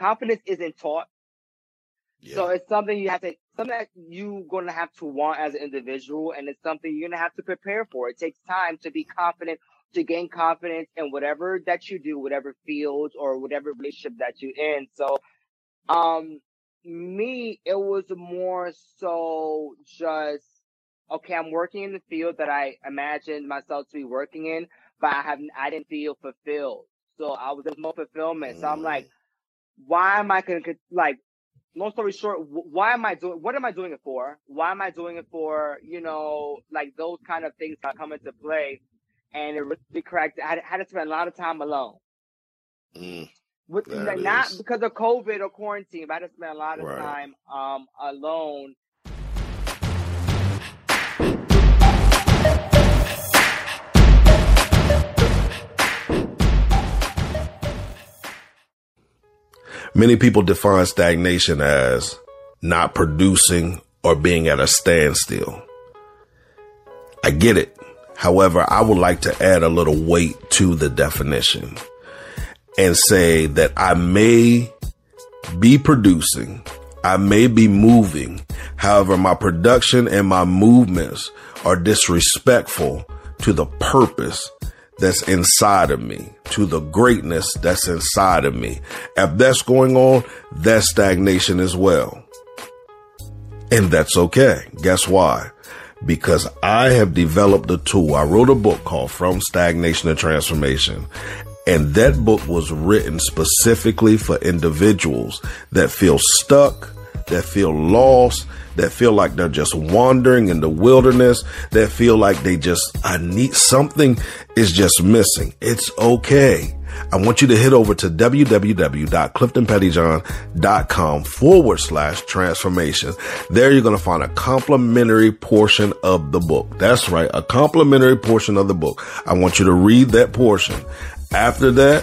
Confidence isn't taught. Yeah. So it's something you have to, something that you're going to have to want as an individual, and it's something you're going to have to prepare for. It takes time to be confident, to gain confidence in whatever that you do, whatever field or whatever relationship that you're in. So, um, me, it was more so just, okay, I'm working in the field that I imagined myself to be working in, but I haven't, I didn't feel fulfilled. So I was in no fulfillment. So I'm like, mm. Why am I going to, like, long story short, why am I doing, what am I doing it for? Why am I doing it for, you know, like those kind of things that come into play. And it really cracked. I had to spend a lot of time alone. Mm. With, like, not because of COVID or quarantine, but I just spent a lot of right. time um, alone. Many people define stagnation as not producing or being at a standstill. I get it. However, I would like to add a little weight to the definition and say that I may be producing, I may be moving. However, my production and my movements are disrespectful to the purpose that's inside of me, to the greatness that's inside of me. If that's going on, that's stagnation as well. And that's okay. Guess why? Because I have developed a tool. I wrote a book called From Stagnation to Transformation. And that book was written specifically for individuals that feel stuck, that feel lost, that feel like they're just wandering in the wilderness, that feel like they just, I need something is just missing. It's okay. I want you to head over to www.cliftonpettyjohn.com forward slash transformation. There you're going to find a complimentary portion of the book. That's right. A complimentary portion of the book. I want you to read that portion. After that,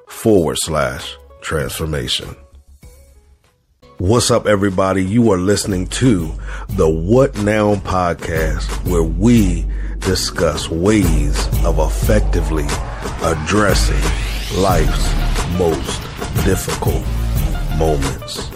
forward slash transformation. What's up, everybody? You are listening to the What Now podcast, where we discuss ways of effectively addressing life's most difficult moments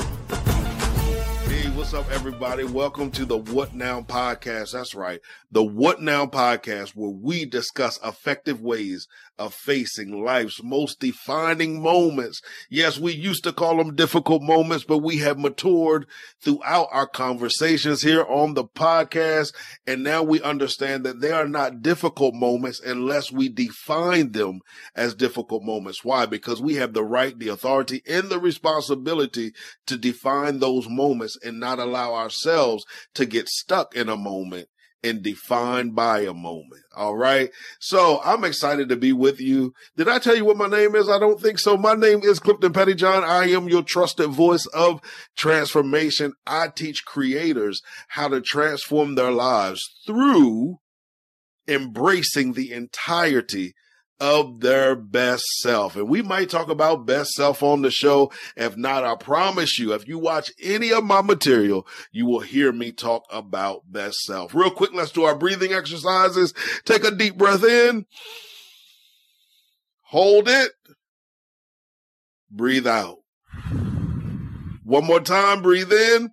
Hey, what's up, everybody? Welcome to the What Now podcast. That's right. The What Now podcast, where we discuss effective ways of facing life's most defining moments. Yes, we used to call them difficult moments, but we have matured throughout our conversations here on the podcast. And now we understand that they are not difficult moments unless we define them as difficult moments. Why? Because we have the right, the authority, and the responsibility to define those moments and not allow ourselves to get stuck in a moment and defined by a moment. All right. So I'm excited to be with you. Did I tell you what my name is? I don't think so. My name is Clifton Pettyjohn. I am your trusted voice of transformation. I teach creators how to transform their lives through embracing the entirety of their best self. And we might talk about best self on the show. If not, I promise you, if you watch any of my material, you will hear me talk about best self. Real quick, let's do our breathing exercises. Take a deep breath in. Hold it. Breathe out. One more time. Breathe in.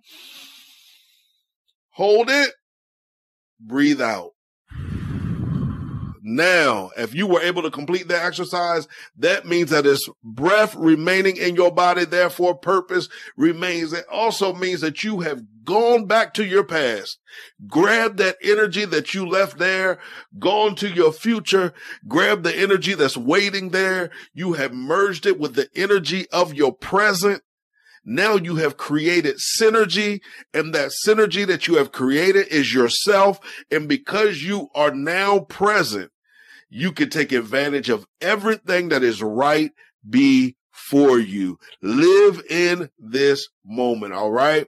Hold it. Breathe out. Now, if you were able to complete that exercise, that means that it's breath remaining in your body. Therefore, purpose remains. It also means that you have gone back to your past, grab that energy that you left there, gone to your future, grab the energy that's waiting there. You have merged it with the energy of your present now you have created synergy and that synergy that you have created is yourself. And because you are now present, you can take advantage of everything that is right before you. Live in this moment. All right.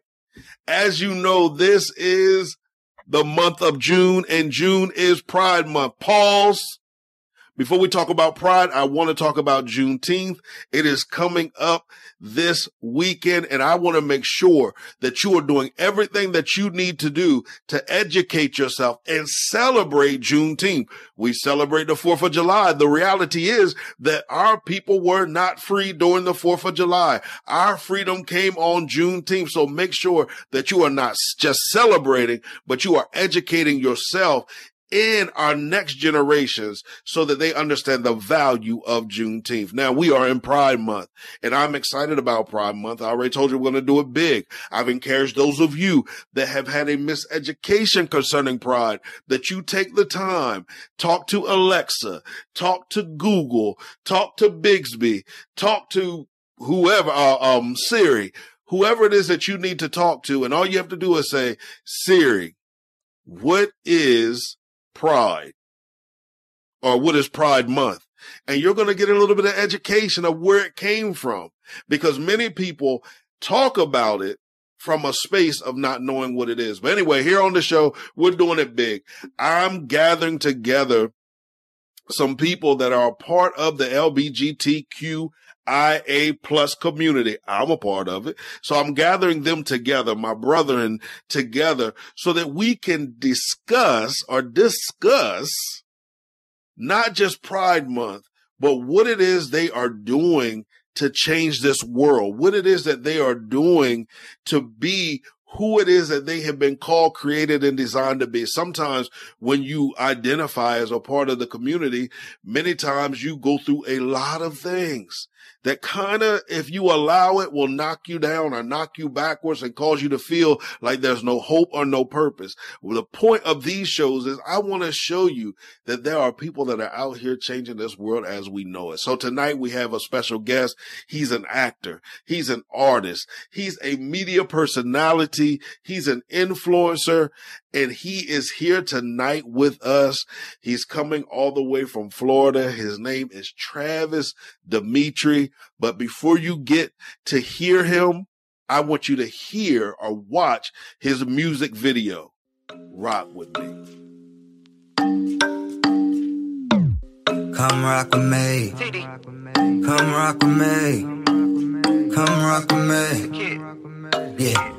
As you know, this is the month of June and June is Pride Month. Pause. Before we talk about Pride, I want to talk about Juneteenth. It is coming up this weekend. And I want to make sure that you are doing everything that you need to do to educate yourself and celebrate Juneteenth. We celebrate the 4th of July. The reality is that our people were not free during the 4th of July. Our freedom came on Juneteenth. So make sure that you are not just celebrating, but you are educating yourself in our next generations so that they understand the value of Juneteenth. Now we are in Pride Month and I'm excited about Pride Month. I already told you we're going to do it big. I've encouraged those of you that have had a miseducation concerning Pride that you take the time, talk to Alexa, talk to Google, talk to Bixby, talk to whoever, uh, um, Siri, whoever it is that you need to talk to. And all you have to do is say, Siri, what is Pride or what is Pride Month. And you're going to get a little bit of education of where it came from because many people talk about it from a space of not knowing what it is. But anyway, here on the show, we're doing it big. I'm gathering together some people that are part of the LBGTQ IA plus community. I'm a part of it. So I'm gathering them together, my brethren together so that we can discuss or discuss not just Pride Month, but what it is they are doing to change this world, what it is that they are doing to be who it is that they have been called, created, and designed to be. Sometimes when you identify as a part of the community, many times you go through a lot of things that kind of, if you allow it, will knock you down or knock you backwards and cause you to feel like there's no hope or no purpose. Well, the point of these shows is I want to show you that there are people that are out here changing this world as we know it. So tonight we have a special guest. He's an actor. He's an artist. He's a media personality. He's an influencer and he is here tonight with us. He's coming all the way from Florida. His name is Travis Dimitri. But before you get to hear him, I want you to hear or watch his music video. Rock with me. Come rock with me. Come rock with me. Come rock with me. Yeah.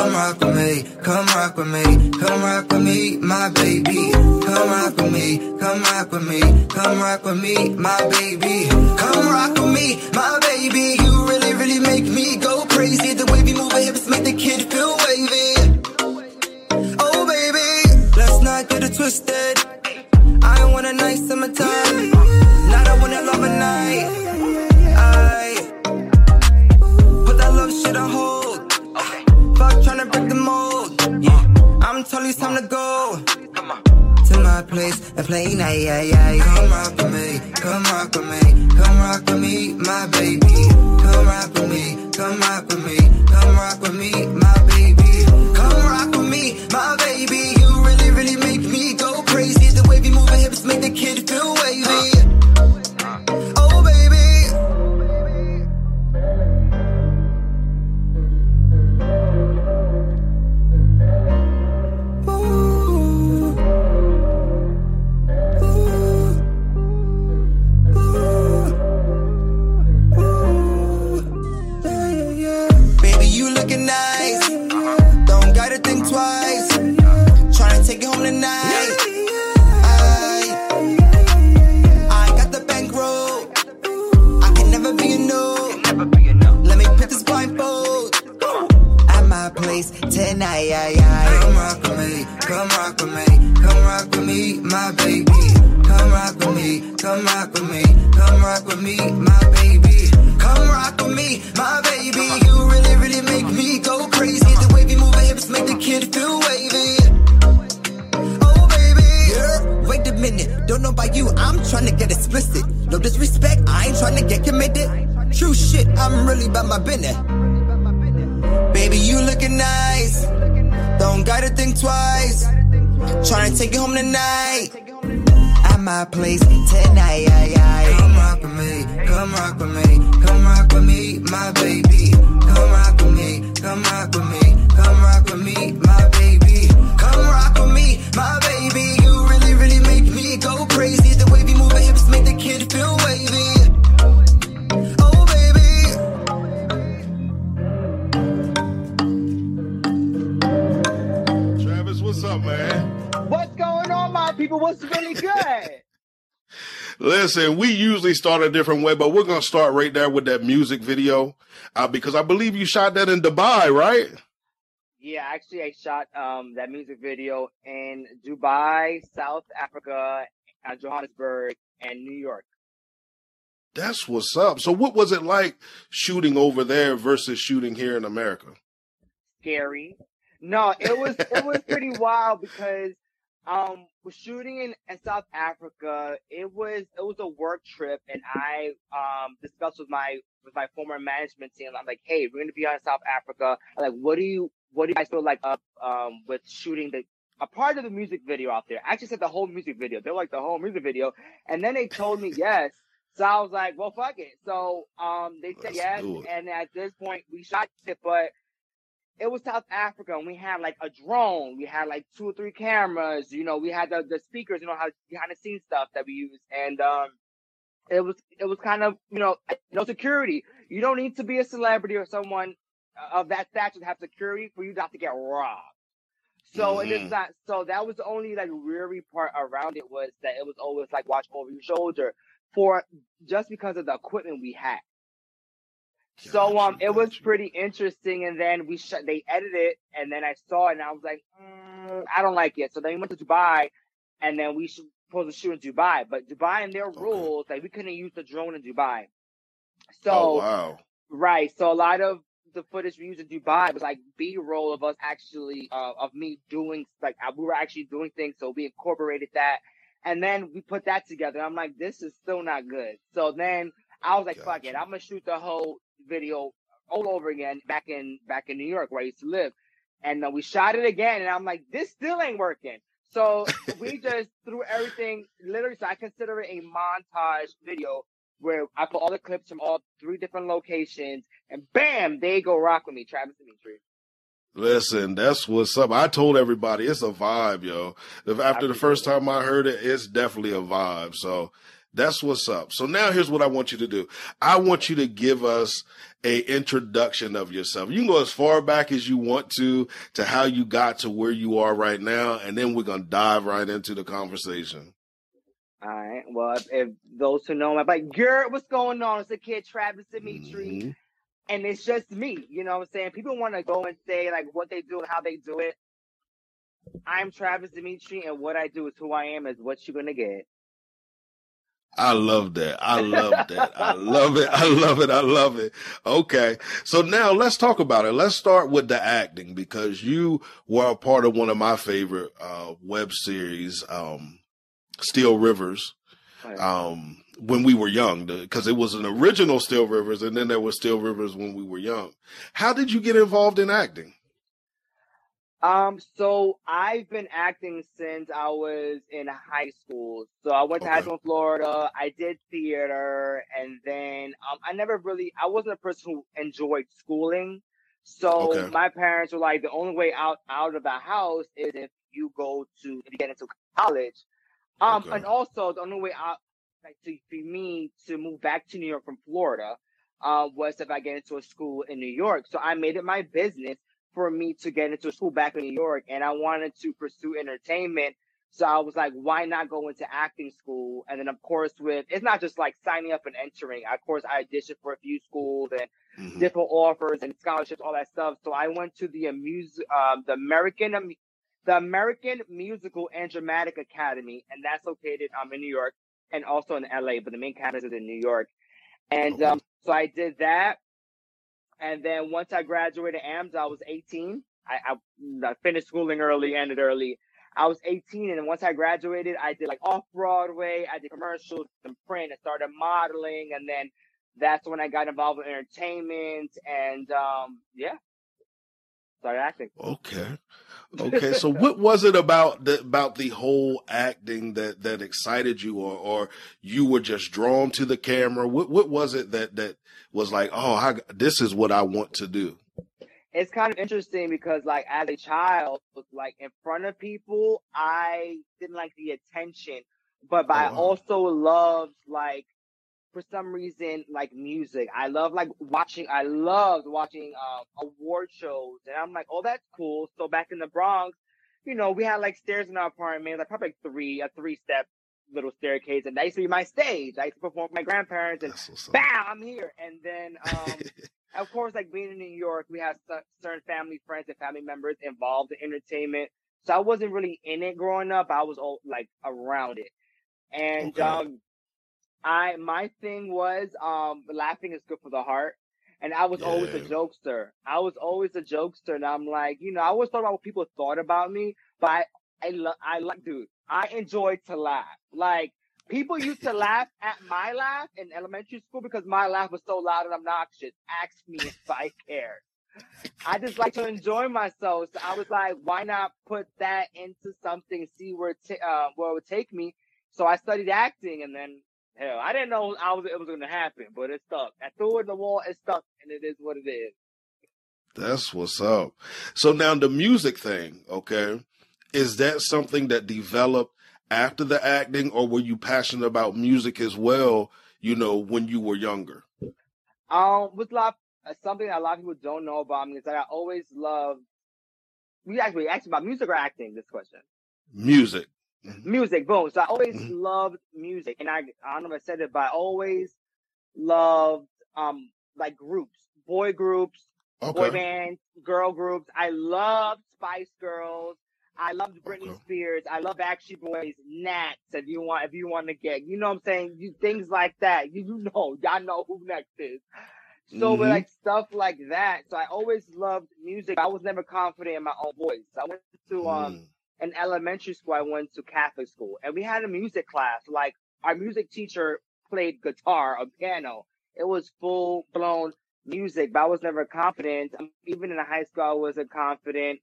Come rock with me, come rock with me, come rock with me, my baby. Come rock with me, come rock with me, come rock with me, my baby. Come rock with me, my baby. You really, really make me go crazy. The way we move our hips make the kid feel wavy. Oh baby, let's not get it twisted. I want a nice summertime, I'm you, it's time to go. To my place and play night, yeah, yeah. Come rock with me, come rock with me, come rock with me, my baby. Come rock with me, come rock with me, come rock with me, my baby. Come rock with me, my baby. twice. Tryna take it home tonight. I, got the bankroll. I can never be. Let me put. At my place tonight. Come rock with me. Come rock with me. Come rock with me, my baby. Come rock with me. Come rock with me. Come rock with me, my baby. Come rock with me, my baby. Explicit. No disrespect, I ain't trying to get committed. True shit, I'm really about my business. Baby, you looking nice. Don't gotta think twice. Trying to take you home tonight. At my place tonight. Come rock with me, come rock with me, come rock with me, my baby. Come rock with me, come rock with me, come rock with me, my baby. Come rock with me, my baby. People? What's really good? Listen, we usually start a different way, but we're gonna start right there with that music video, uh, because I believe you shot that in Dubai, right? Yeah, actually, I shot um, that music video in Dubai, South Africa, uh, Johannesburg, and New York. That's what's up. So, what was it like shooting over there versus shooting here in America? Scary, no, it was it was pretty wild because um was shooting in, in South Africa. It was it was a work trip, and I um discussed with my with my former management team. I'm like, hey, we're gonna be on South Africa. I'm like, what do you what do you guys feel like up um with shooting the a part of the music video out there? I actually said the whole music video. They're like the whole music video, and then they told me yes. So I was like, well, fuck it. So um, they said yes, and at this point we shot it, but it was South Africa and we had like a drone. We had like two or three cameras. You know, we had the, the speakers, you know, how behind the scenes stuff that we use. And, um, it was, it was kind of, you know, no security. You don't need to be a celebrity or someone of that stature to have security for you not to get robbed. So mm-hmm. it is not, so that was the only like weary part around it was that it was always like watch over your shoulder for just because of the equipment we had. So um, it was pretty interesting, and then we shut. They edited it, and then I saw it, and I was like, mm, I don't like it. So then we went to Dubai, and then we supposed to shoot in Dubai, but Dubai and their okay. rules, like we couldn't use the drone in Dubai. So oh, wow, right. So a lot of the footage we used in Dubai was like B roll of us actually uh, of me doing like uh, we were actually doing things, so we incorporated that, and then we put that together. I'm like, this is still not good. So then I was like, gotcha. fuck it, I'm gonna shoot the whole video all over again back in back in New York where I used to live. And uh, we shot it again, and I'm like, this still ain't working. So we just threw everything literally. So I consider it a montage video where I put all the clips from all three different locations, and bam, they go rock with me, Travis Dimitri. Listen, that's what's up. I told everybody it's a vibe, yo. After the first time I heard it, it's definitely a vibe. So that's what's up. So now here's what I want you to do. I want you to give us a introduction of yourself. You can go as far back as you want to, to how you got to where you are right now. And then we're going to dive right into the conversation. All right. Well, if, if those who know me, I'm like, Garrett, what's going on? It's the kid Travis Dimitri. Mm-hmm. And it's just me. You know what I'm saying? People want to go and say like what they do and how they do it. I'm Travis Dimitri, and what I do is who I am is what you're gonna get. I love that. I love that. I love it. I love it. I love it. Okay. So now let's talk about it. Let's start with the acting because you were a part of one of my favorite, uh, web series, um, Still Rivers. Um, when we were young, because it was an original Steel Rivers and then there was Steel Rivers when we were young. How did you get involved in acting? Um, so I've been acting since I was in high school. So I went to high school in Florida. I did theater, and then um, I never really. I wasn't a person who enjoyed schooling. So okay. my parents were like, the only way out out of the house is if you go to if you get into college. Um, okay. and also the only way out like to, for me to move back to New York from Florida, uh, was if I get into a school in New York. So I made it my business for me to get into school back in New York and I wanted to pursue entertainment. So I was like, why not go into acting school? And then of course with, it's not just like signing up and entering. Of course I auditioned for a few schools and mm-hmm. different offers and scholarships, all that stuff. So I went to the amuse, um, the American, the American Musical and Dramatic Academy, and that's located um, in New York. and also in LA, but the main campus is in New York. And um, so I did that. And then once I graduated AMS, I was 18. I, I, I finished schooling early, ended early. I was 18, and once I graduated, I did like off Broadway. I did commercials and print, I started modeling, and then that's when I got involved with entertainment, and um, yeah, started acting. Okay, okay. so what was it about the about the whole acting that that excited you, or or you were just drawn to the camera? What what was it that that was like, oh, I, this is what I want to do? it's kind of interesting because like as a child, like in front of people, I didn't like the attention, but, but oh, I also loved like for some reason like music. I love like watching. I loved watching um, award shows, and I'm like, oh, that's cool. So back in the Bronx, you know, we had like stairs in our apartment, like probably like three, a three step little staircase, and that used to be my stage. I used to perform with my grandparents, and bam, I'm here. And then um, of course, like being in New York, we have certain family friends and family members involved in entertainment. So I wasn't really in it growing up. I was all like around it. And, okay. um, I, my thing was, um, laughing is good for the heart. And I was yeah. always a jokester. I was always a jokester. And I'm like, you know, I always thought about what people thought about me, but I, I, I like, dude, I enjoy to laugh. Like, People used to laugh at my laugh in elementary school because my laugh was so loud and obnoxious. Ask me if I care. I just like to enjoy myself. So I was like, why not put that into something, see where it, t- uh, where it would take me. So I studied acting and then, hell, I didn't know I was, it was going to happen, but it stuck. I threw it in the wall, it stuck, and it is what it is. That's what's up. So now the music thing, okay, is that something that developed after the acting, or were you passionate about music as well? You know, when you were younger. Um, with a lot, uh, something that a lot of people don't know about me is that I always loved. We actually asked about music or acting. This question. Music. Mm-hmm. Music. Boom. So I always mm-hmm. loved music, and I I don't know if I said it, but I always loved um like groups, boy groups, okay. boy bands, girl groups. I loved Spice Girls. I loved Britney okay. Spears. I love Backstreet Boys, Nats. If you want, if you want to get, you know what I'm saying, you things like that. You, you know, y'all know who next is. So mm-hmm. with like stuff like that. So I always loved music. I was never confident in my own voice. I went to um mm. An elementary school. I went to Catholic school, and we had a music class. Like our music teacher played guitar or piano. It was full blown music, but I was never confident. Um, even in high school, I wasn't confident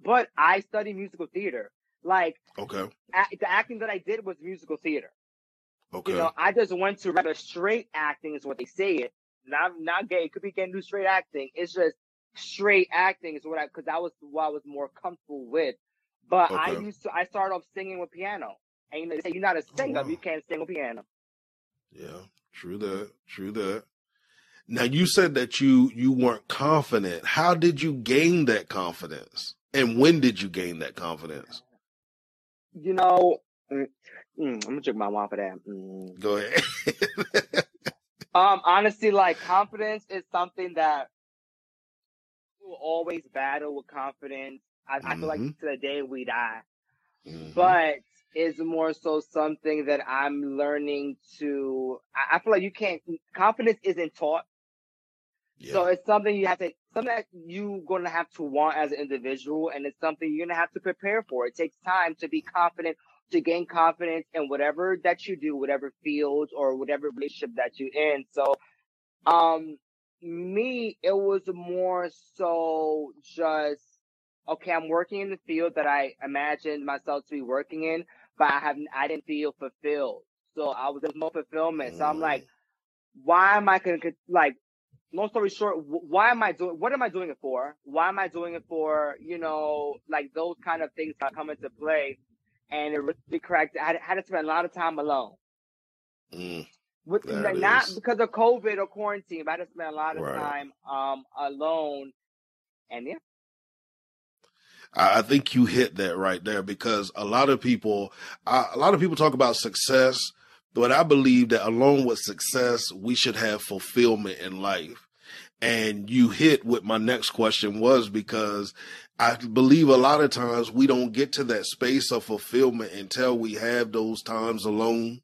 but I studied musical theater. Like, okay, a- the acting that I did was musical theater. Okay, you know, I just went to rather straight acting is what they say it. Not not gay. It could be getting do straight acting. It's just straight acting is what I because that was what I was more comfortable with. But okay. I used to I started off singing with piano, and you know, they say you're not a singer, oh, wow. you can't sing with piano. Yeah, true that. True that. Now you said that you you weren't confident. How did you gain that confidence? And when did you gain that confidence? You know, mm, mm, I'm gonna check my mom for that. Mm. Go ahead. um, honestly, like confidence is something that will always battle with confidence. I, mm-hmm. I, feel like mm-hmm. to the day we die, mm-hmm. but is more so something that I'm learning to. I, I feel like you can't. Confidence isn't taught. Yeah. So it's something you have to, something that you're going to have to want as an individual, and it's something you're going to have to prepare for. It takes time to be confident, to gain confidence in whatever that you do, whatever field or whatever relationship that you're in. So, um, me, it was more so just, okay, I'm working in the field that I imagined myself to be working in, but I haven't, I didn't feel fulfilled. So I was, there's no fulfillment. So I'm like, mm. why am I going to, like, long story short, why am I doing, what am I doing it for? Why am I doing it for, you know, like those kind of things that come into play. And it really cracked. I had, to spend a lot of time alone. Mm, With, like, not because of COVID or quarantine, but I had to spend a lot of right. time, um, alone. And yeah. I think you hit that right there because a lot of people, a lot of people talk about success, but I believe that along with success, we should have fulfillment in life. And you hit what my next question was because I believe a lot of times we don't get to that space of fulfillment until we have those times alone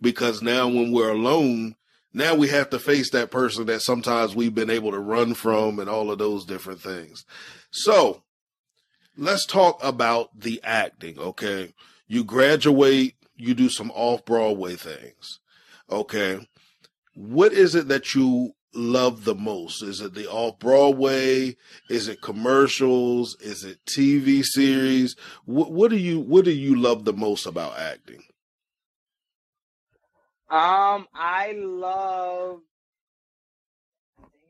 because now when we're alone, now we have to face that person that sometimes we've been able to run from and all of those different things. So let's talk about the acting. Okay. You graduate, you do some off Broadway things. Okay. What is it that you love the most? Is it the off Broadway? Is it commercials? Is it TV series? What, what do you what do you love the most about acting? Um, I love.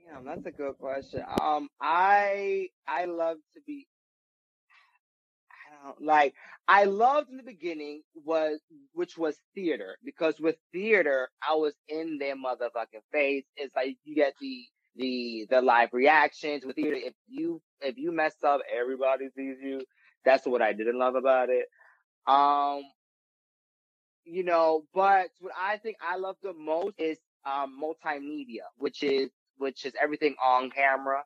Damn, that's a good question. Um, I I love to be. Don't like. I loved in the beginning was which was theater because with theater I was in their motherfucking face. It's like you get the the the live reactions with theater. If you if you mess up, everybody sees you. That's what I didn't love about it. Um, you know, but what I think I love the most is um, multimedia, which is which is everything on camera.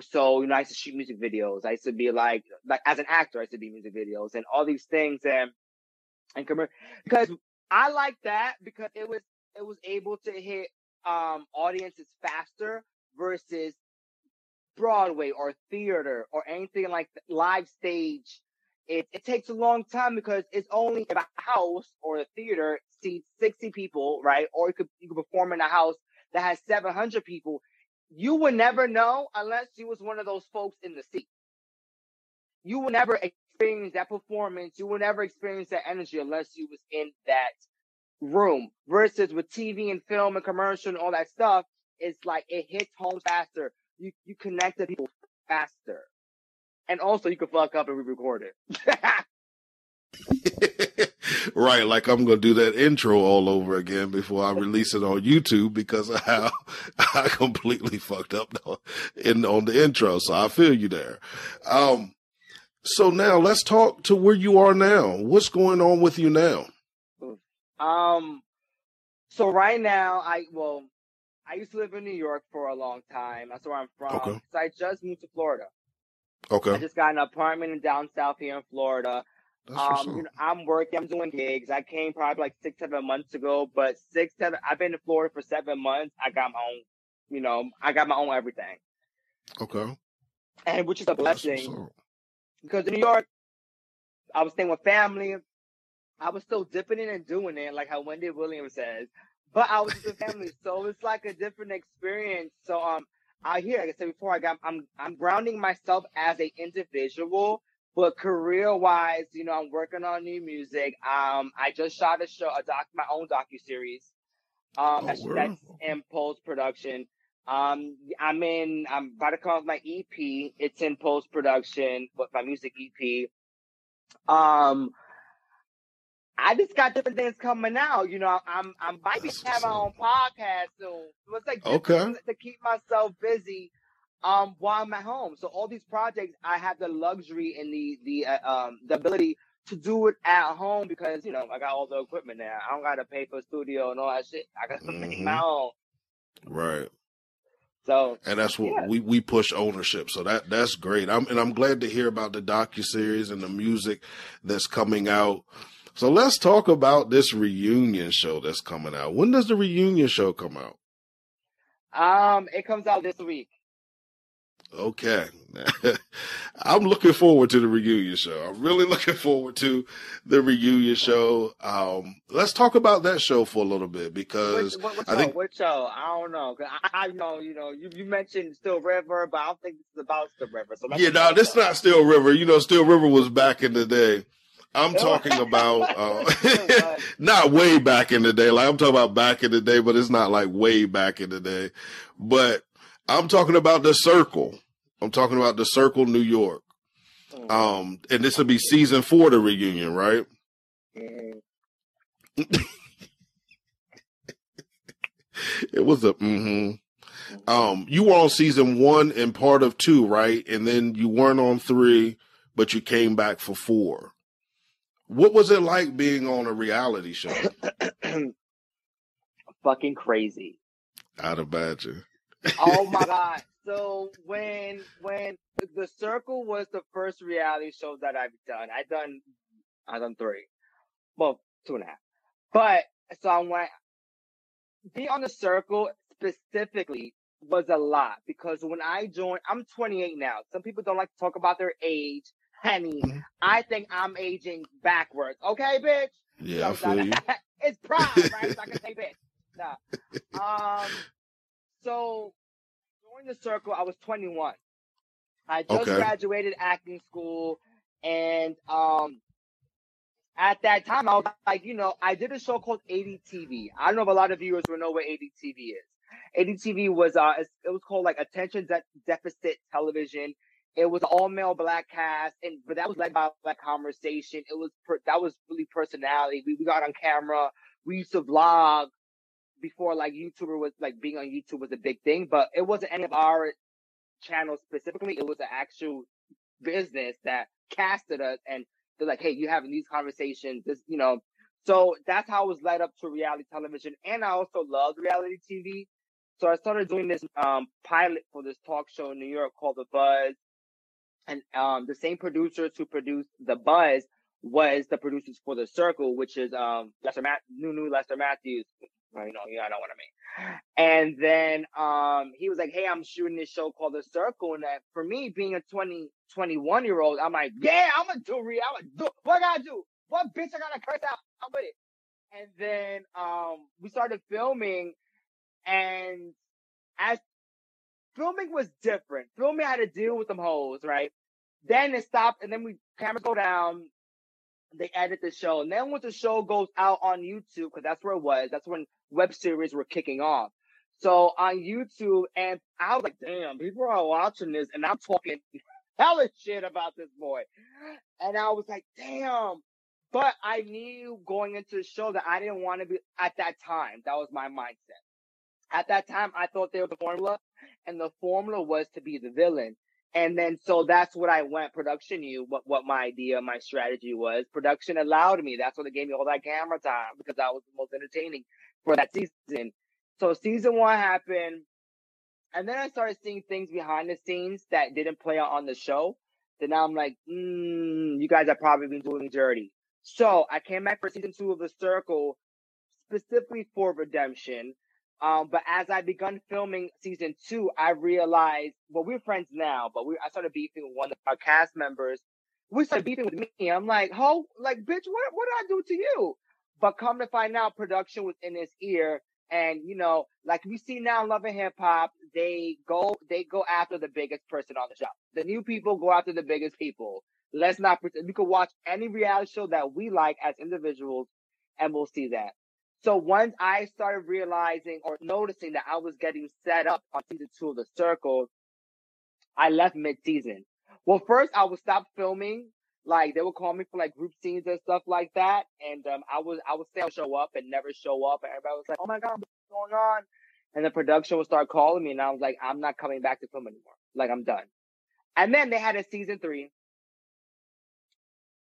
So you know, I used to shoot music videos. I used to be like like as an actor, I used to be music videos and all these things and and because I like that because it was it was able to hit um audiences faster versus Broadway or theater or anything like live stage it, it takes a long time because it's only if a house or a theater seats 60 people, right? Or you could, you could perform in a house that has 700 people. You would never know unless you was one of those folks in the seat. You would never experience that performance. You would never experience that energy unless you was in that room versus with TV and film and commercial and all that stuff. It's like it hits home faster. You, you connect to people faster and also you can fuck up and re-record it. right, like I'm gonna do that intro all over again before I release it on YouTube because of how I completely fucked up in on the intro. So I feel you there. Um, so now let's talk to where you are now. What's going on with you now? Um, so right now, I well, I used to live in New York for a long time. That's where I'm from. Okay. So I just moved to Florida. Okay. I just got an apartment in down south here in Florida. Um, you know, I'm working, I'm doing gigs. I came probably like six, seven months ago, but six, seven, I've been in Florida for seven months. I got my own, you know, I got my own everything. Okay. And which is a blessing because in New York, I was staying with family. I was still dipping in and doing it, like how Wendy Williams says, but I was with family. so it's like a different experience. So, um, out here, like I said before, I got I'm I'm grounding myself as an individual, but career wise, you know, I'm working on new music. Um, I just shot a show, a doc, my own docu series. Um, oh, that's, that's in post production. Um, I'm in. I'm about to come off my EP. It's in post production, but my music EP. Um, I just got different things coming out. You know, I'm I'm might be having my own podcast soon. So it's like okay to keep myself busy um while I'm at home. So all these projects, I have the luxury and the the uh, um the ability to do it at home because you know I got all the equipment there. I don't got to pay for a studio and all that shit. I got to mm-hmm. make my own. Right. So and that's what yeah. we we push ownership. So that that's great. I'm and I'm glad to hear about the docu series and the music that's coming out. So let's talk about this reunion show that's coming out. When does the reunion show come out? Um, it comes out this week. Okay. I'm looking forward to the reunion show. I'm really looking forward to the reunion show. Um, let's talk about that show for a little bit because what, what, I think what show? I don't know. I, I, know, you know, you, you mentioned Still River, but I don't think is about Still River. So yeah, no, this is not Still River. You know, Still River was back in the day. I'm talking about uh, not way back in the day. Like I'm talking about back in the day, but it's not like way back in the day. But I'm talking about the Circle. I'm talking about the Circle, New York. Hmm. Um, and this will be season four, the reunion, right? Mm-hmm. it was a. Mm-hmm. Um, you were on season one and part of two, right? And then you weren't on three, but you came back for four. What was it like being on a reality show? Fucking crazy. I'd imagine. Oh my god. So when when the circle was the first reality show that I've done, I done I done three. Well, two and a half. But so I went, being on the circle specifically was a lot because when I joined, I'm 28 now. Some people don't like to talk about their age. Honey, mm-hmm. I think I'm aging backwards. Okay, bitch? Yeah, I feel you. it's pride, right? so I can say bitch. Nah. Um, so joined the circle, I was 21. I just okay. graduated acting school and um at that time I was like, you know, I did a show called ADTV. I don't know if a lot of viewers will know what ADTV is. ADTV was uh it was called like attention de- deficit television. It was all male black cast, and but that was led by black conversation. It was per, that was really personality. We we got on camera. We used to vlog before like YouTuber was like being on YouTube was a big thing, but it wasn't any of our channels specifically. It was an actual business that casted us and they're like, Hey, you having these conversations, this, you know, so that's how I was led up to reality television. And I also loved reality TV. So I started doing this, um, pilot for this talk show in New York called The Buzz. And, um, the same producers who produced The Buzz was the producers for The Circle, which is, um, Lester Matt, Nunu Lester Matthews, you know, yeah, I know what I mean. And then um he was like, Hey, I'm shooting this show called The Circle. And that for me, being a 20, 21 year old, I'm like, Yeah, I'm gonna do real. I'm gonna do what I gotta do. What bitch I gotta curse out? I'm with it. And then um we started filming and as filming was different. Filming had to deal with them hoes, right? Then it stopped and then we cameras go down, they edit the show. And then when the show goes out on YouTube, because that's where it was, that's when web series were kicking off. So on YouTube, and I was like, damn, people are watching this, and I'm talking hella shit about this boy. And I was like, damn. But I knew going into the show that I didn't want to be at that time. That was my mindset. At that time, I thought there was a formula, and the formula was to be the villain. And then, so that's what I went. Production knew what, what my idea, my strategy was. Production allowed me. That's what they gave me all that camera time because I was the most entertaining for that season. So season one happened. And then I started seeing things behind the scenes that didn't play out on the show. Then now I'm like, mm, you guys have probably been doing dirty. So I came back for season two of The Circle specifically for redemption. Um, but as I begun filming season two, I realized, well, we're friends now, but we, I started beefing with one of our cast members. We started beefing with me. I'm like, ho, like, bitch, what, what did I do to you? But come to find out, production was in his ear. And, you know, like we see now in Love and Hip Hop, they go, they go after the biggest person on the show. The new people go after the biggest people. Let's not pretend. We could watch any reality show that we like as individuals and we'll see that. So once I started realizing or noticing that I was getting set up on season two of The Circle, I left mid-season. Well, first I would stop filming. Like they would call me for like group scenes and stuff like that. And um, I was I would say I'll show up and never show up. And everybody was like, "Oh my god, what's going on?" And the production would start calling me, and I was like, "I'm not coming back to film anymore. Like I'm done." And then they had a season three.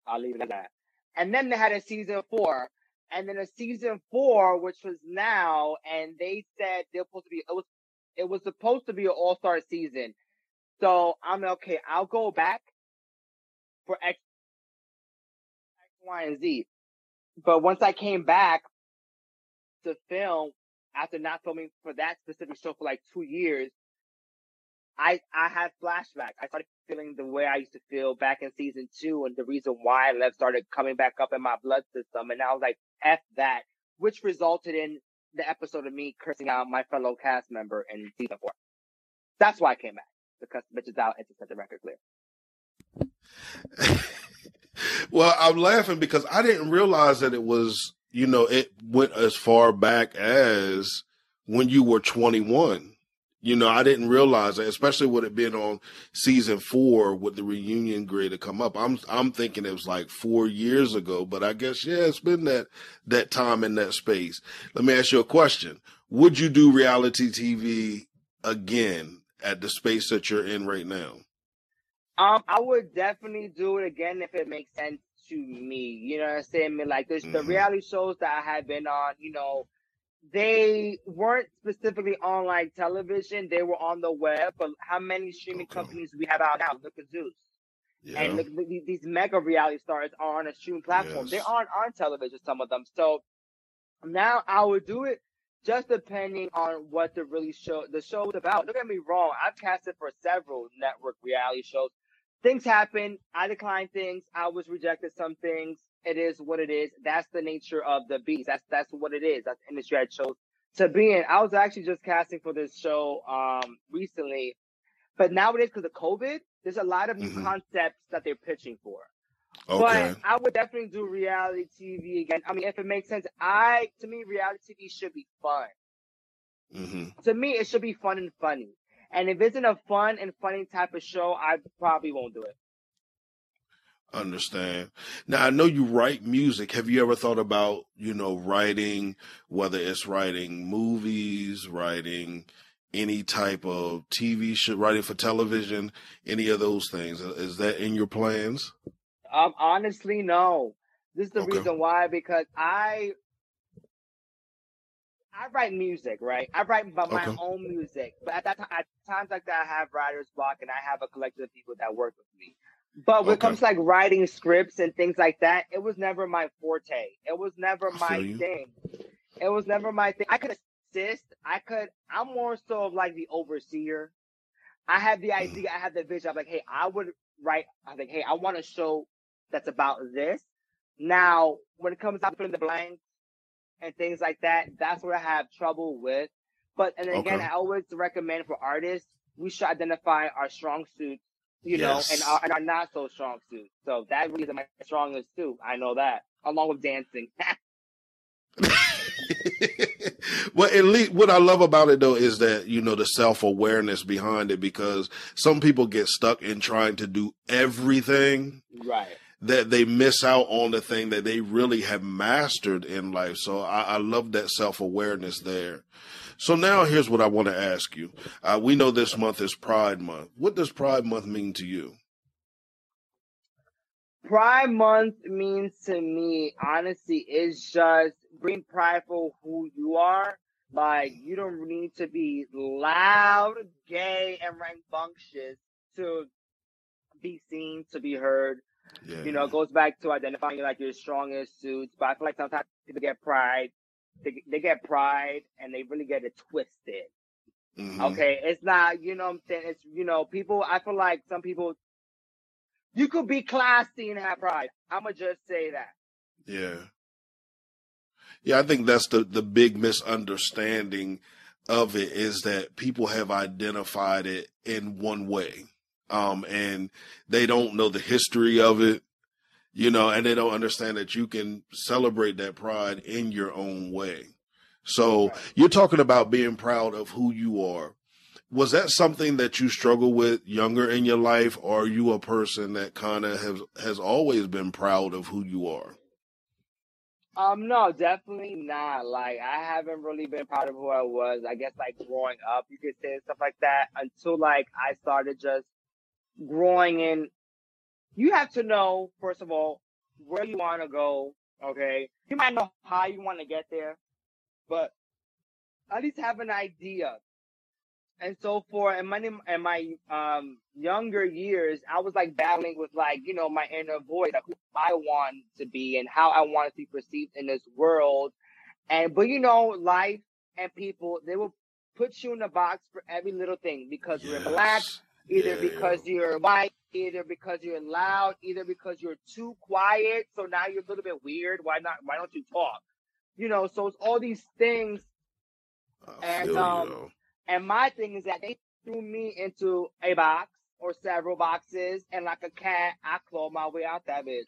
I'll leave it at that. And then they had a season four and then a season four, which was now, and they said they're supposed to be it was it was supposed to be an all star season. So I'm okay, I'll go back for X, Y, and Z. But once I came back to film after not filming for that specific show for like two years, I I had flashbacks. I started feeling the way I used to feel back in season two, and the reason why I left started coming back up in my blood system. And I was like, "F that," which resulted in the episode of me cursing out my fellow cast member in season four. That's why I came back because bitches out and to set the record clear. well, I'm laughing because I didn't realize that it was, you know, it went as far back as when you were 21 you know, I didn't realize that, especially with it being on season four with the reunion grade to come up. I'm I'm thinking it was like four years ago, but I guess yeah, it's been that that time in that space. Let me ask you a question: Would you do reality TV again at the space that you're in right now? Um, I would definitely do it again if it makes sense to me. You know what I'm saying? I mean, like there's mm-hmm. the reality shows that I have been on. You know they weren't specifically on like television; they were on the web. But how many streaming okay. companies we have out now? Look at Zeus. Yeah. And look, these mega reality stars are on a streaming platform. Yes. They aren't on television, some of them. So Now I would do it just depending on what the really show the show is about. Don't get me wrong, I've casted for several network reality shows. Things happen. I declined things. I was rejected some things. It is what it is. That's the nature of the beast. That's that's what it is. That's the industry I chose to be in. I was actually just casting for this show um recently, but nowadays because of COVID, there's a lot of new mm-hmm. concepts that they're pitching for. Okay. But I would definitely do reality TV again. I mean, if it makes sense, I to me reality TV should be fun. Mm-hmm. To me, it should be fun and funny. And if it's not a fun and funny type of show, I probably won't do it. Understand. Now I know you write music. Have you ever thought about, you know, writing, whether it's writing movies, writing any type of TV show, writing for television, any of those things? Is that in your plans? Um, honestly, no. This is the okay. reason why because I I write music, right? I write about my own music, but at that time, at times like that, I have writer's block, and I have a collective of people that work with me. But when okay. it comes to like writing scripts and things like that, it was never my forte. It was never my thing. It was never my thing. I could assist. I could. I'm more so of like the overseer. I had the mm-hmm. idea. I had the vision. I'm like, hey, I would write. I think, hey, I want to show that's about this. Now, when it comes to filling the blanks and things like that, that's where I have trouble with. But and again, okay. I always recommend for artists, we should identify our strong suits, you yes. know, and our, and our not so strong suits. So that really is my strongest suit. I know that, along with dancing. well, at least what I love about it though is that, you know, the self awareness behind it because some people get stuck in trying to do everything. Right that they miss out on the thing that they really have mastered in life. So I, I love that self awareness there. So now here's what I want to ask you. Uh, we know this month is Pride Month. What does Pride Month mean to you? Pride Month means to me, honestly, is just being prideful who you are. Like, you don't need to be loud, gay, and rambunctious to be seen, to be heard. Yeah. You know, it goes back to identifying like your strongest suits. But I feel like sometimes people get pride, they, they get pride and they really get it twisted. Mm-hmm. Okay, it's not, you know I'm saying? It's, you know, people, I feel like some people, you could be classy and have pride. I'm going to just say that. Yeah. Yeah, I think that's the, the big misunderstanding of it is that people have identified it in one way um, and they don't know the history of it, you know, and they don't understand that you can celebrate that pride in your own way. So you're talking about being proud of who you are. Was that something that you struggle with younger in your life, or are you a person that kind of has has always been proud of who you are? Um, no, definitely not. Like, I haven't really been proud of who I was. I guess like growing up, you could say stuff like that until like I started just growing in, you have to know, first of all, where you want to go. Okay. You might know how you want to get there, but at least have an idea. And so for in my in my um younger years, I was like battling with like you know my inner voice, like who I want to be and how I want to be perceived in this world. And but you know, life and people they will put you in a box for every little thing because yes. we're black, either yeah, because you're white, either because you're loud, either because you're too quiet. So now you're a little bit weird. Why not? Why don't you talk? You know, so it's all these things. and um, you. and my thing is that they threw me into a box or several boxes, and like a cat, I clawed my way out that bitch.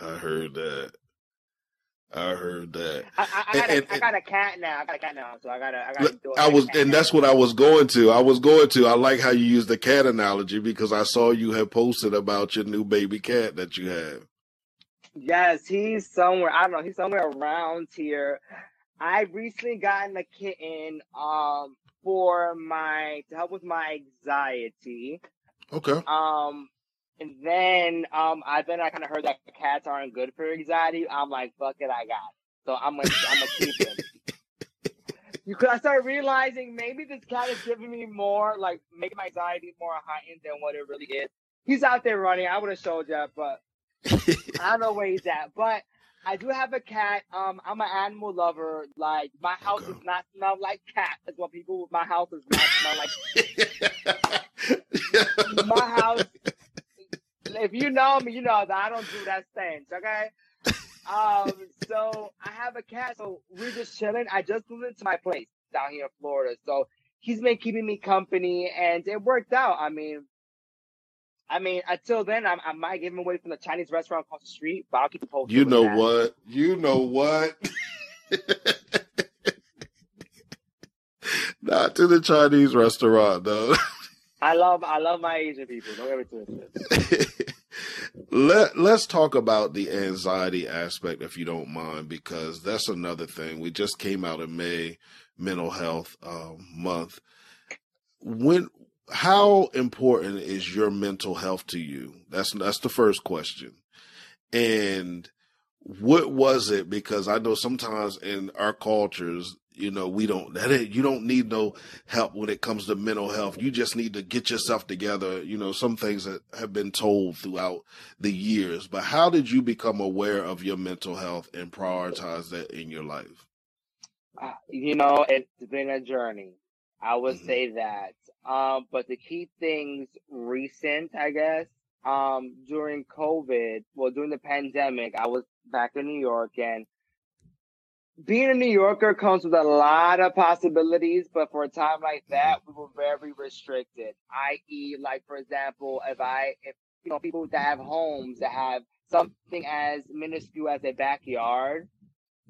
I heard that. I heard that. I, I, got, and, a, I got a cat now. I got a cat now, so I got to. I got to. I was, and that's what I was going to. I was going to. I like how you use the cat analogy because I saw you have posted about your new baby cat that you have. Yes, he's somewhere. I don't know. He's somewhere around here. I recently gotten a kitten um for my to help with my anxiety. Okay. Um, and then um I then I kind of heard that cats aren't good for anxiety. I'm like, fuck it, I got it. So I'm gonna I'm gonna keep it. Because I started realizing maybe this cat is giving me more, like making my anxiety more heightened than what it really is. He's out there running. I would have showed you, but I don't know where he's at. But I do have a cat. Um, I'm an animal lover. Like my house okay. does not smell like cat. That's what people. My house does not smell like. my house. If you know me, you know that I don't do that stench. Okay. Um. So I have a cat. So we're just chilling. I just moved into my place down here in Florida. So he's been keeping me company, and it worked out. I mean, I mean, until then, I, I might give him away from the Chinese restaurant across the street, but I'll keep posted. You know what? You know what? Not to the Chinese restaurant, though. I love, I love my Asian people. Don't ever twist Let Let's talk about the anxiety aspect, if you don't mind, because that's another thing. We just came out in May, Mental Health um, Month. When how important is your mental health to you? That's that's the first question. And what was it? Because I know sometimes in our cultures, you know, we don't that you don't need no help when it comes to mental health. You just need to get yourself together. You know, some things that have been told throughout the years. But how did you become aware of your mental health and prioritize that in your life? Uh, you know, it's been a journey. I would mm-hmm. say that. Um, but to keep things recent, I guess, um, during COVID, well, during the pandemic, I was back in New York and being a New Yorker comes with a lot of possibilities, but for a time like that, we were very restricted. I.e., like for example, if I, if you know, people that have homes that have something as minuscule as a backyard,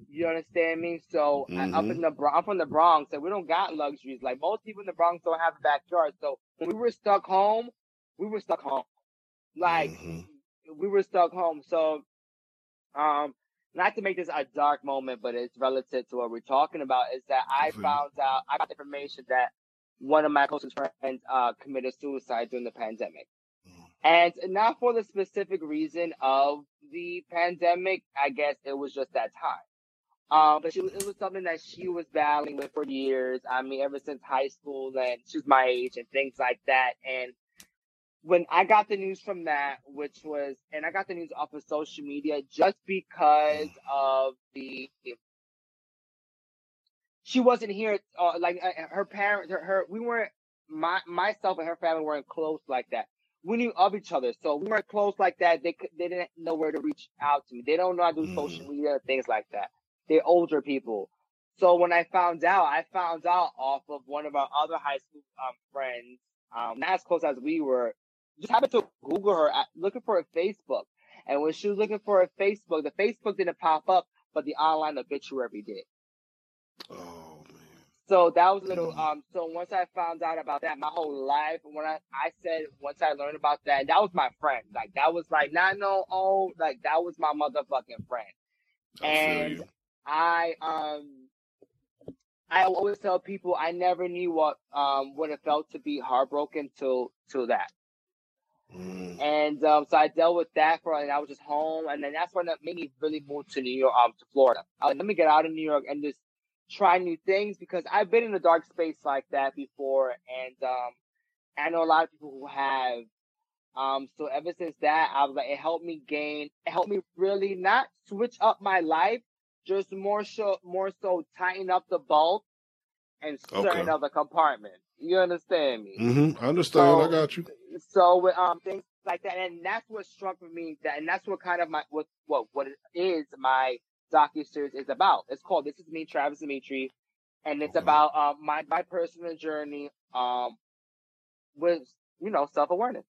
you understand me? So mm-hmm. up in the I'm from the Bronx, and we don't got luxuries. Like most people in the Bronx don't have a backyard. So when we were stuck home, we were stuck home. Like mm-hmm. we were stuck home. So, um, not to make this a dark moment, but it's relative to what we're talking about. Is that I found out I got information that one of my closest friends uh committed suicide during the pandemic. Mm. And not for the specific reason of the pandemic, I guess it was just that time. Um, but she was, it was something that she was battling with for years. I mean, ever since high school, and she was my age and things like that. And when I got the news from that, which was, and I got the news off of social media just because of the, she wasn't here, uh, like uh, her parents, her, her, we weren't, my, myself and her family weren't close like that. We knew of each other, so we weren't close like that. They they didn't know where to reach out to me. They don't know how to do mm. social media, things like that they're older people. So when I found out, I found out off of one of our other high school um, friends, um, not as close as we were, just happened to Google her looking for a Facebook. And when she was looking for a Facebook, the Facebook didn't pop up, but the online obituary did. Oh man. So that was a little um so once I found out about that, my whole life when I I said once I learned about that, that was my friend. Like that was like not no oh like that was my motherfucking friend. I and I um I always tell people I never knew what um what it felt to be heartbroken till till that. Mm. And um, so I dealt with that for and I was just home and then that's when that made me really move to New York um to Florida. I was, let me get out of New York and just try new things because I've been in a dark space like that before and um I know a lot of people who have. Um so ever since that I was like it helped me gain it helped me really not switch up my life just more so more so tighten up the bolt and certain okay. other compartments. You understand me? Mm-hmm. I understand. So, I got you. So with um things like that, and that's what struck me. That and that's what kind of my what what what it is my docu series is about. It's called This Is Me, Travis Dimitri, and it's okay. about um my my personal journey um with you know self awareness.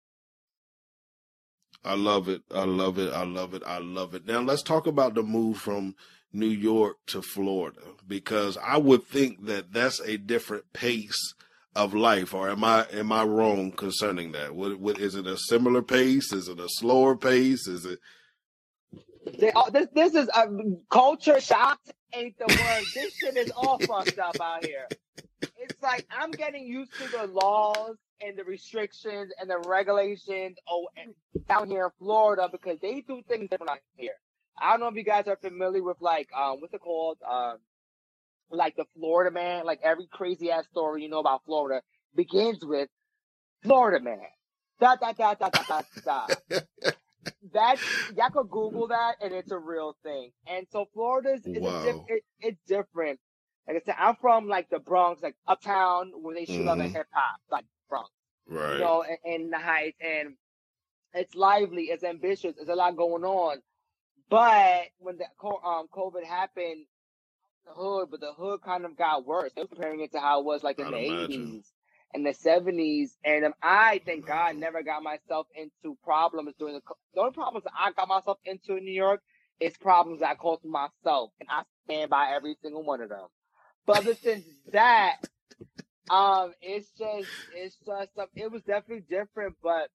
I love it. I love it. I love it. I love it. Now let's talk about the move from New York to Florida because I would think that that's a different pace of life or am I am I wrong concerning that? What, what is it a similar pace? Is it a slower pace? Is it uh, this this is a um, culture shock ain't the word. this shit is all fucked up out here. It's like I'm getting used to the laws and the restrictions and the regulations oh down here in Florida because they do things different out here. I don't know if you guys are familiar with like um what's it called um like the Florida man. Like every crazy ass story you know about Florida begins with Florida man. Da da da da da da da. that y'all could Google that, and it's a real thing. And so Florida's is wow. diff- it, it's different. Like I said, I'm from like the Bronx, like uptown, where they shoot mm-hmm. other hip hop, like Bronx, right? You know, in, in the Heights, and it's lively, it's ambitious, there's a lot going on. But when the um COVID happened, the hood, but the hood kind of got worse. They were comparing it to how it was like in I'd the eighties and the seventies. And um, I thank God never got myself into problems during the the only problems I got myself into in New York is problems I caused myself, and I stand by every single one of them. But other than that, um, it's just it's just it was definitely different, but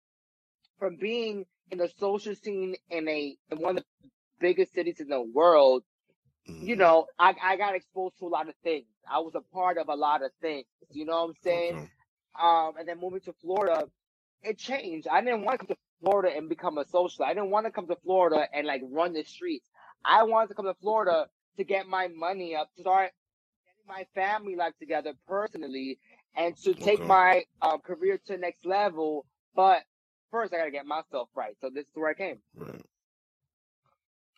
from being in the social scene in a in one of the biggest cities in the world, mm-hmm. you know, I, I got exposed to a lot of things. I was a part of a lot of things. You know what I'm saying? Um, and then moving to Florida, it changed. I didn't want to come to Florida and become a socialist. I didn't want to come to Florida and like run the streets. I wanted to come to Florida to get my money up, to start getting my family life together personally, and to take okay. my uh, career to the next level. But first I got to get myself right. So this is where I came. Right.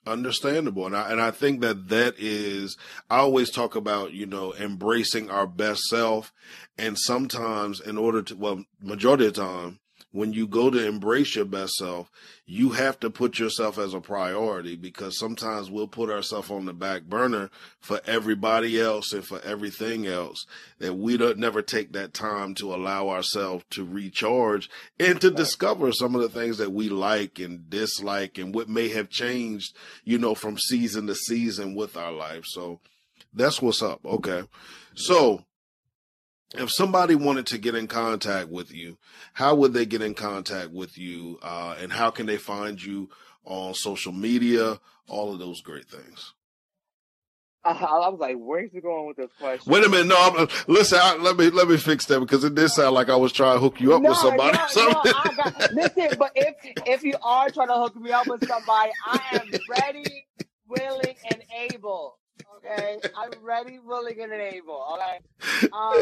Understandable. And I, and I think that that is, I always talk about, you know, embracing our best self. And sometimes in order to, well, majority of the time, when you go to embrace your best self, you have to put yourself as a priority because sometimes we'll put ourselves on the back burner for everybody else and for everything else that we don't never take that time to allow ourselves to recharge and to right. discover some of the things that we like and dislike and what may have changed, you know, from season to season with our life. So that's what's up. Okay. So if somebody wanted to get in contact with you, how would they get in contact with you? Uh, and how can they find you on social media? All of those great things. I, I was like, where's he going with this question? Wait a minute, no, I'm, listen, I, let me let me fix that because it did sound like I was trying to hook you up no, with somebody. No, no, I got, listen, but if if you are trying to hook me up with somebody, I am ready, willing, and able. Okay, I'm ready, willing, and able. Okay, um,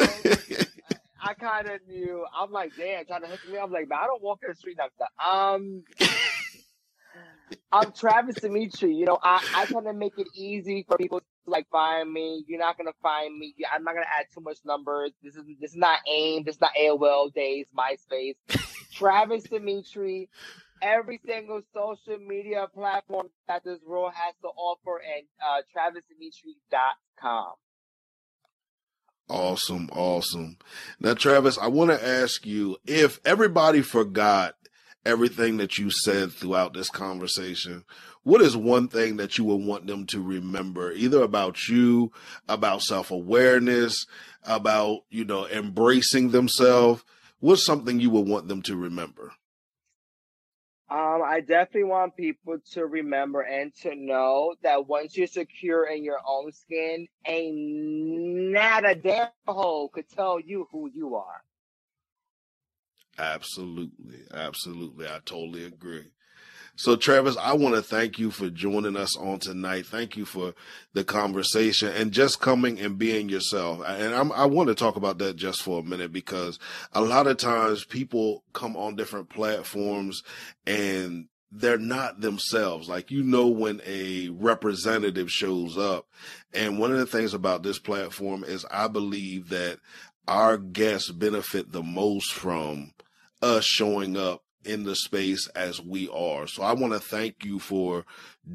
I kind of knew. I'm like, damn, trying to hook me. I'm like, man, I don't walk in the street like that. Um, I'm Travis Dimitri. You know, I I try to make it easy for people to like find me. You're not gonna find me. I'm not gonna add too much numbers. This is this is not AIM. This is not AOL days, MySpace. Travis Dimitri every single social media platform that this world has to offer and uh, travisdimitri.com. Awesome, awesome. Now, Travis, I want to ask you if everybody forgot everything that you said throughout this conversation, what is one thing that you would want them to remember, either about you, about self awareness, about, you know, embracing themselves? What's something you would want them to remember? Um, I definitely want people to remember and to know that once you're secure in your own skin, ain't not a damn hole could tell you who you are. Absolutely. Absolutely. I totally agree. So, Travis, I want to thank you for joining us on tonight. Thank you for the conversation and just coming and being yourself. And I'm, i want to talk about that just for a minute because a lot of times people come on different platforms and they're not themselves. Like, you know, when a representative shows up. And one of the things about this platform is I believe that our guests benefit the most from us showing up in the space as we are. So I want to thank you for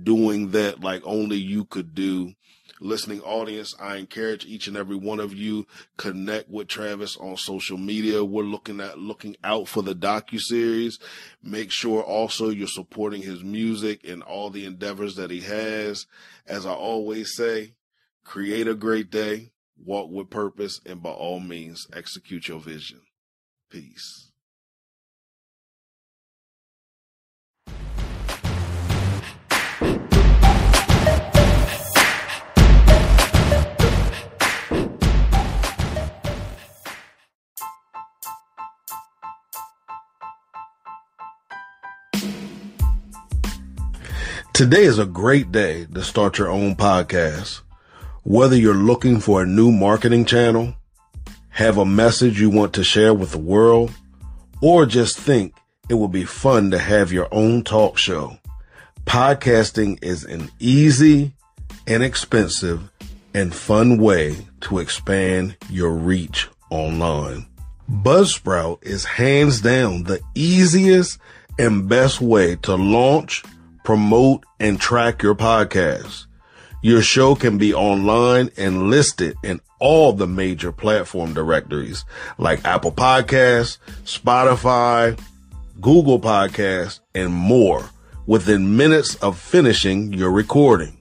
doing that like only you could do. Listening audience, I encourage each and every one of you connect with Travis on social media. We're looking at looking out for the docu series. Make sure also you're supporting his music and all the endeavors that he has. As I always say, create a great day, walk with purpose, and by all means execute your vision. Peace. Today is a great day to start your own podcast. Whether you're looking for a new marketing channel, have a message you want to share with the world, or just think it will be fun to have your own talk show. Podcasting is an easy, inexpensive, and fun way to expand your reach online. Buzzsprout is hands down the easiest and best way to launch, promote, and track your podcast. Your show can be online and listed in all the major platform directories like Apple Podcasts, Spotify, Google Podcasts, and more within minutes of finishing your recording.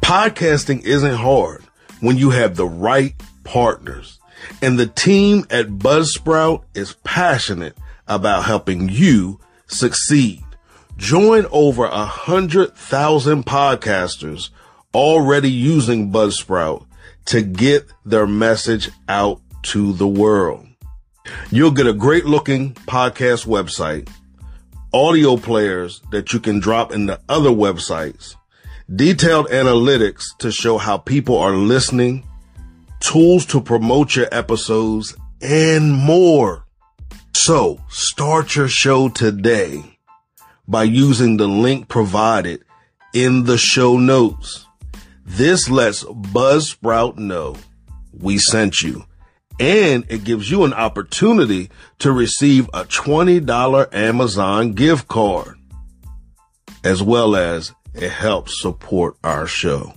Podcasting isn't hard when you have the right partners. And the team at Buzzsprout is passionate about helping you succeed. Join over a hundred thousand podcasters already using Buzzsprout to get their message out to the world. You'll get a great looking podcast website, audio players that you can drop into other websites, detailed analytics to show how people are listening, tools to promote your episodes, and more. So start your show today by using the link provided in the show notes. This lets Buzzsprout know we sent you and it gives you an opportunity to receive a $20 Amazon gift card as well as it helps support our show.